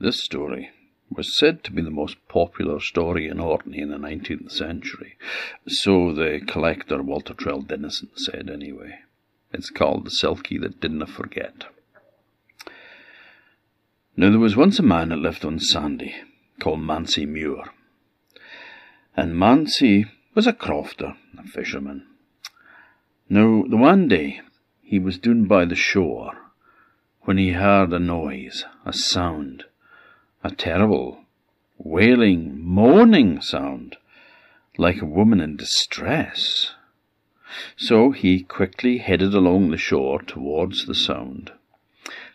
This story was said to be the most popular story in Orkney in the 19th century, so the collector Walter Traill Dennison said anyway. It's called The Selkie That Didna Forget. Now there was once a man that lived on Sanday, called Mansie Muir. And Mansie was a crofter, a fisherman. Now, the one day he was down by the shore when he heard a noise, a sound, a terrible, wailing, moaning sound, like a woman in distress. So he quickly headed along the shore towards the sound,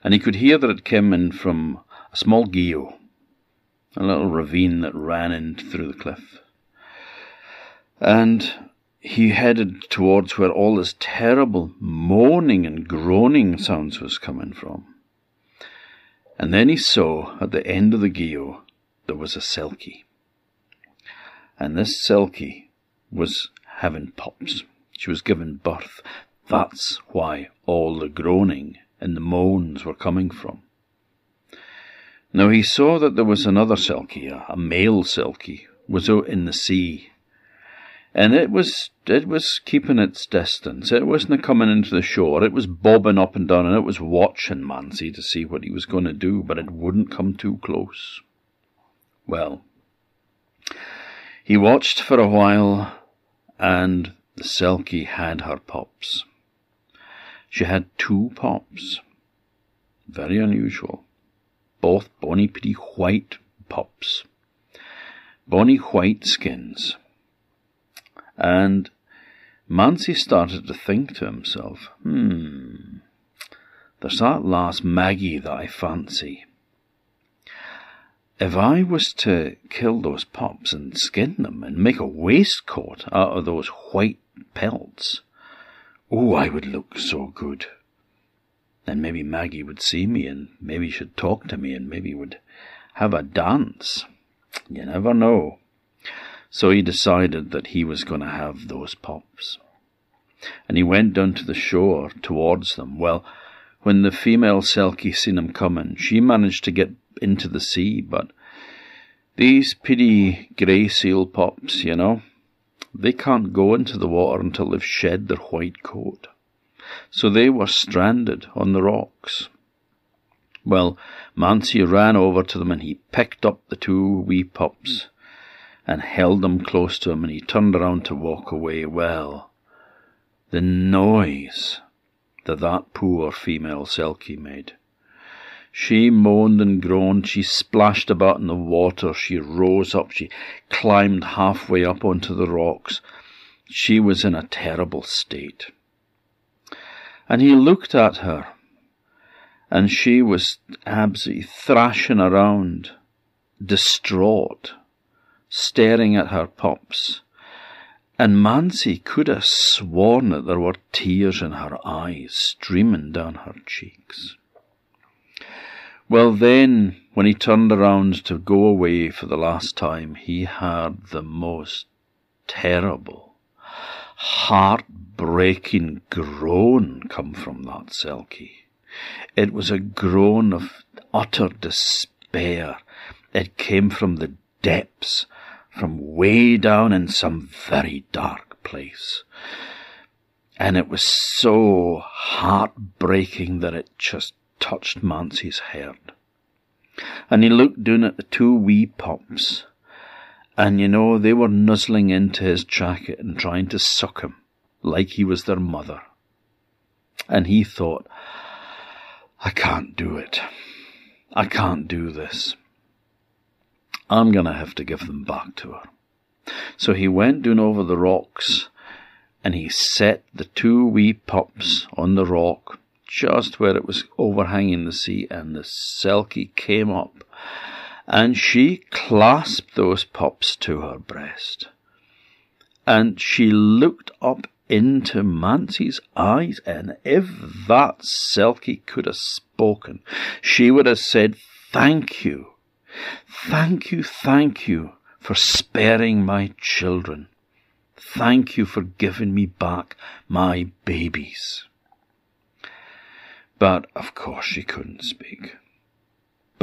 and he could hear that it came in from a small geo, a little ravine that ran in through the cliff. And he headed towards where all this terrible moaning and groaning sounds was coming from. And then he saw at the end of the geo there was a selkie. And this selkie was having pups. She was giving birth. That's why all the groaning and the moans were coming from. Now he saw that there was another selkie, a male selkie, was out in the sea. And it was it was keeping its distance. It wasn't coming into the shore. It was bobbing up and down, and it was watching Mansie to see what he was going to do, but it wouldn't come too close. Well, he watched for a while, and the Selkie had her pups. She had two pups. Very unusual. Both bonny pretty white pups. Bonny white skins. And Mansie started to think to himself, hmm, there's that last Maggie that I fancy. If I was to kill those pups and skin them and make a waistcoat out of those white pelts, oh, I would look so good. Then maybe Maggie would see me and maybe she'd talk to me and maybe would have a dance. You never know. So he decided that he was going to have those pups. And he went down to the shore towards them. Well, when the female Selkie seen him coming, she managed to get into the sea, but these pretty grey seal pups, you know, they can't go into the water until they've shed their white coat. So they were stranded on the rocks. Well, Mansie ran over to them and he picked up the two wee pups and held them close to him and he turned around to walk away. Well, the noise that that poor female Selkie made. She moaned and groaned, she splashed about in the water, she rose up, she climbed halfway up onto the rocks. She was in a terrible state. And he looked at her, and she was absolutely thrashing around, distraught, staring at her pups. And Mansie could have sworn that there were tears in her eyes streaming down her cheeks. Well, then, when he turned around to go away for the last time, he heard the most terrible, heart-breaking groan come from that Selkie. It was a groan of utter despair. It came from the depths, from way down in some very dark place. And it was so heartbreaking that it just touched Mansie's heart. And he looked down at the two wee pups, and you know, they were nuzzling into his jacket and trying to suck him like he was their mother. And he thought, I can't do it. I can't do this. I'm going to have to give them back to her. So he went down over the rocks and he set the two wee pups on the rock just where it was overhanging the sea, and the Selkie came up, and she clasped those pups to her breast. And she looked up into Mansie's eyes, and if that Selkie could have spoken, she would have said, Thank you. Thank you, thank you for sparing my children. Thank you for giving me back my babies. But of course she couldn't speak.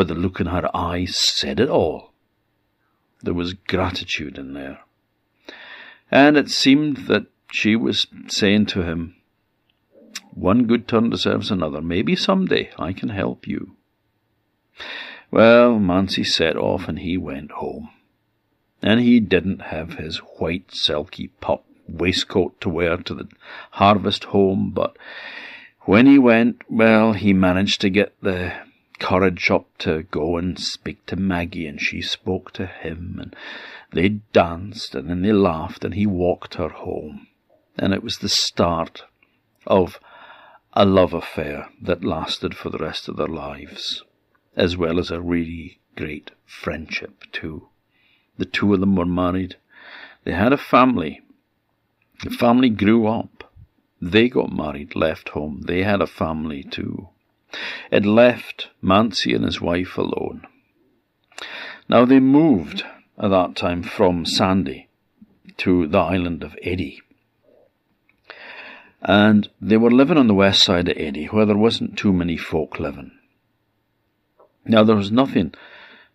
but the look in her eyes said it all. There was gratitude in there. And it seemed that she was saying to him, One good turn deserves another. Maybe some day I can help you. Well, Mansie set off and he went home. And he didn't have his white silky pup waistcoat to wear to the harvest home, but when he went, well, he managed to get the courage up to go and speak to Maggie, and she spoke to him, and they danced, and then they laughed, and he walked her home. And it was the start of a love affair that lasted for the rest of their lives, as well as a really great friendship, too. The two of them were married. They had a family. The family grew up. They got married, left home. They had a family too. It left Mansie and his wife alone. Now they moved at that time from Sanday to the island of Eday. And they were living on the west side of Eday, where there wasn't too many folk living. Now there was nothing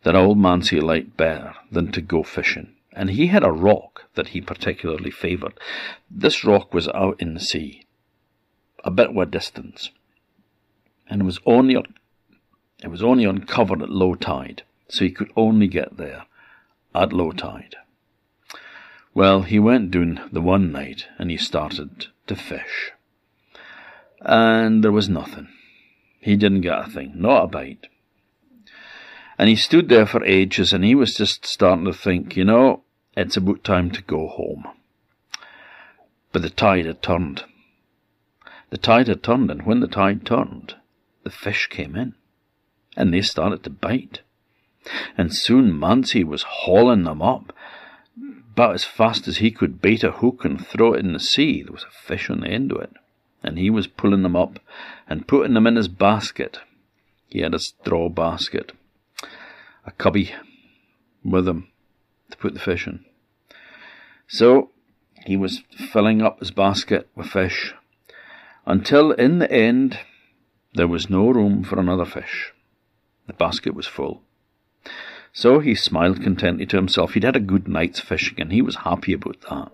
that old Mansie liked better than to go fishing, and he had a rock that he particularly favoured. This rock was out in the sea, a bit of a distance, and it was only it was only uncovered at low tide, so he could only get there at low tide. Well, he went down the one night and he started to fish. And there was nothing. He didn't get a thing, not a bite. And he stood there for ages and he was just starting to think, you know, it's about time to go home. But the tide had turned. The tide had turned, and when the tide turned, the fish came in, and they started to bite. And soon Mansie was hauling them up, but as fast as he could bait a hook and throw it in the sea, there was a fish on the end of it, and he was pulling them up and putting them in his basket. He had a straw basket, a cubby with him to put the fish in. So he was filling up his basket with fish until in the end there was no room for another fish. The basket was full. So he smiled contentedly to himself. He'd had a good night's fishing, and he was happy about that.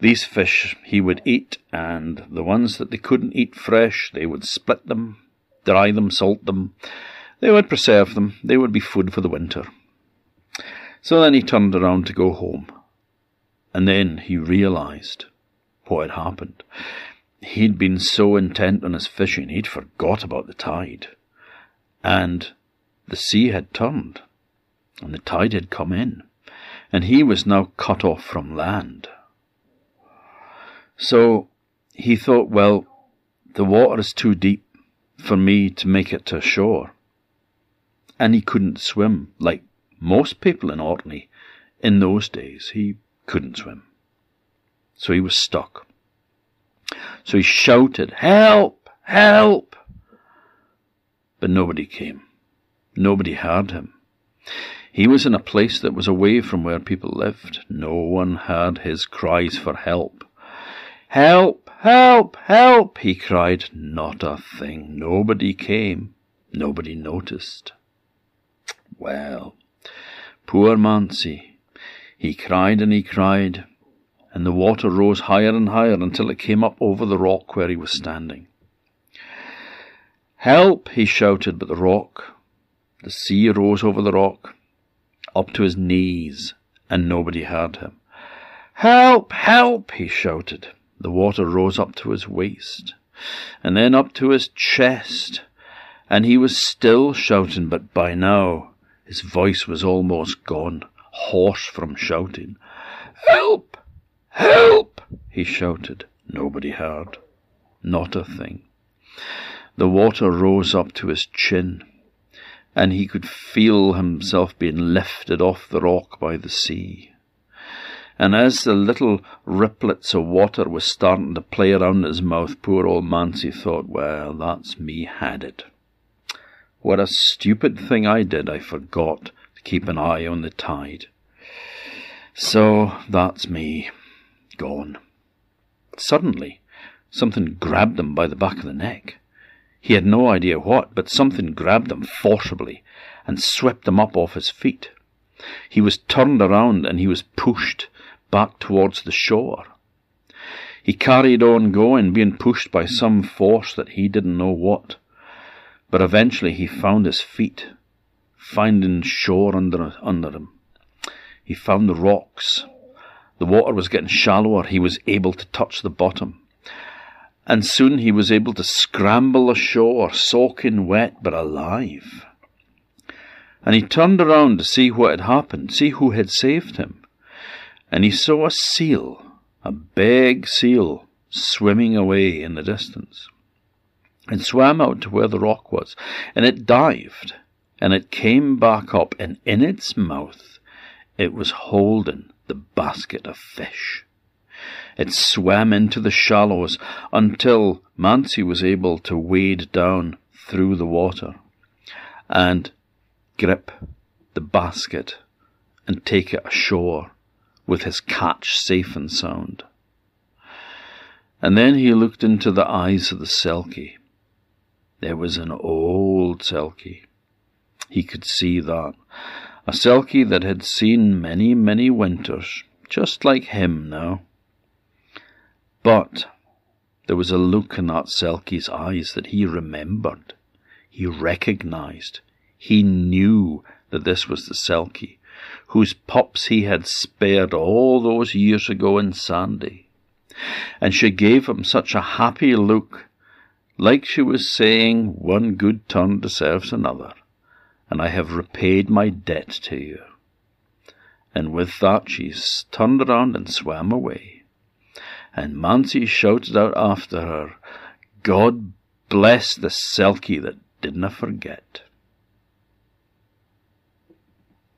These fish he would eat, and the ones that they couldn't eat fresh, they would split them, dry them, salt them. They would preserve them. They would be food for the winter. So then he turned around to go home. And then he realized what had happened. He'd been so intent on his fishing, he'd forgot about the tide. And the sea had turned, and the tide had come in, and he was now cut off from land. So he thought, well, the water is too deep for me to make it to shore. And he couldn't swim like most people in Orkney in those days. He couldn't swim. So he was stuck. So he shouted, Help! Help! But nobody came. Nobody heard him. He was in a place that was away from where people lived. No one heard his cries for help. Help! Help! Help! he cried. Not a thing. Nobody came. Nobody noticed. Well, poor Mansie. He cried and he cried, and the water rose higher and higher until it came up over the rock where he was standing. Help! he shouted, but the rock, the sea rose over the rock, up to his knees, and nobody heard him. Help! Help! he shouted. The water rose up to his waist, and then up to his chest, and he was still shouting, but by now his voice was almost gone, hoarse from shouting. Help! Help! he shouted. Nobody heard. Not a thing. The water rose up to his chin, and he could feel himself being lifted off the rock by the sea. And as the little riplets of water was starting to play around his mouth, poor old Mansie thought, well, that's me had it. What a stupid thing I did. I forgot to keep an eye on the tide. So that's me gone. Suddenly, something grabbed him by the back of the neck. He had no idea what, but something grabbed him forcibly and swept him up off his feet. He was turned around and he was pushed back towards the shore. He carried on going, being pushed by some force that he didn't know what. But eventually he found his feet, finding shore under, under him. He found the rocks. The water was getting shallower. He was able to touch the bottom. And soon he was able to scramble ashore, soaking wet but alive. And he turned around to see what had happened, see who had saved him. And he saw a seal a big seal swimming away in the distance. It swam out to where the rock was, and it dived, and it came back up, and in its mouth it was holding the basket of fish. It swam into the shallows until Mansie was able to wade down through the water and grip the basket and take it ashore with his catch safe and sound. And then he looked into the eyes of the Selkie. There was an old Selkie. He could see that. A Selkie that had seen many, many winters, just like him now. But there was a look in that Selkie's eyes that he remembered. He recognized. He knew that this was the Selkie whose pups he had spared all those years ago in Sanday. And she gave him such a happy look, like she was saying, One good turn deserves another, and I have repaid my debt to you. And with that she turned around and swam away. And Mansie shouted out after her, God bless the Selkie that didna forget.